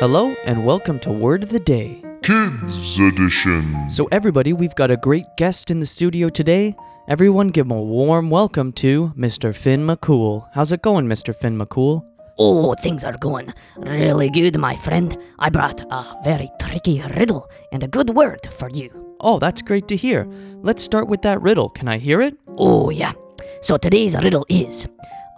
Hello and welcome to Word of the Day. Kids Edition. So, everybody, we've got a great guest in the studio today. Everyone, give him a warm welcome to Mr. Finn McCool. How's it going, Mr. Finn McCool? Oh, things are going really good, my friend. I brought a very tricky riddle and a good word for you. Oh, that's great to hear. Let's start with that riddle. Can I hear it? Oh, yeah. So today's riddle is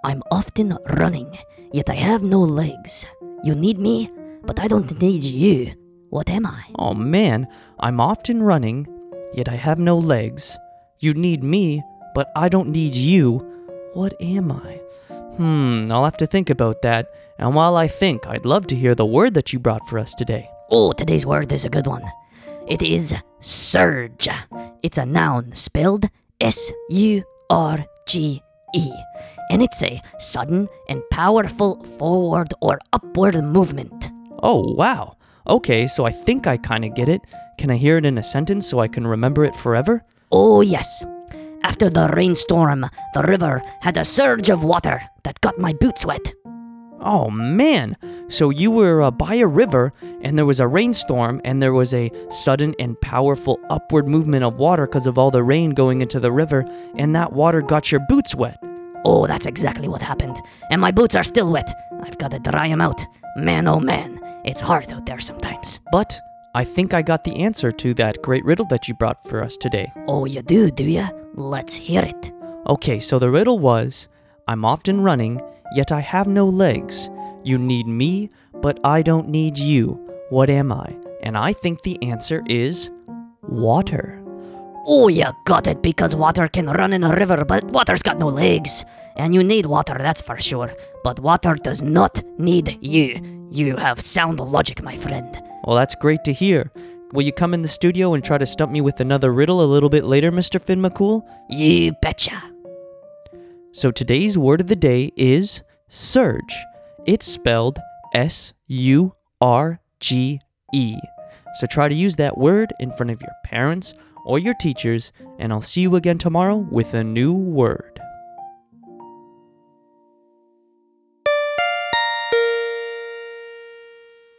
I'm often running, yet I have no legs. You need me, but I don't need you. What am I? Oh man, I'm often running, yet I have no legs. You need me, but I don't need you. What am I? Hmm, I'll have to think about that. And while I think, I'd love to hear the word that you brought for us today. Oh, today's word is a good one. It is surge. It's a noun spelled S U R G E. And it's a sudden and powerful forward or upward movement. Oh, wow. Okay, so I think I kind of get it. Can I hear it in a sentence so I can remember it forever? Oh, yes. After the rainstorm, the river had a surge of water that got my boots wet. Oh man! So you were uh, by a river, and there was a rainstorm, and there was a sudden and powerful upward movement of water because of all the rain going into the river, and that water got your boots wet. Oh, that's exactly what happened. And my boots are still wet. I've got to dry them out. Man, oh man, it's hard out there sometimes. But I think I got the answer to that great riddle that you brought for us today. Oh, you do, do ya? Let's hear it. Okay, so the riddle was I'm often running, yet I have no legs. You need me, but I don't need you. What am I? And I think the answer is water. Oh, you got it because water can run in a river, but water's got no legs. And you need water, that's for sure. But water does not need you. You have sound logic, my friend. Well, that's great to hear. Will you come in the studio and try to stump me with another riddle a little bit later, Mr. Finn McCool? You betcha. So today's word of the day is surge. It's spelled S U R G E. So try to use that word in front of your parents or your teachers, and I'll see you again tomorrow with a new word.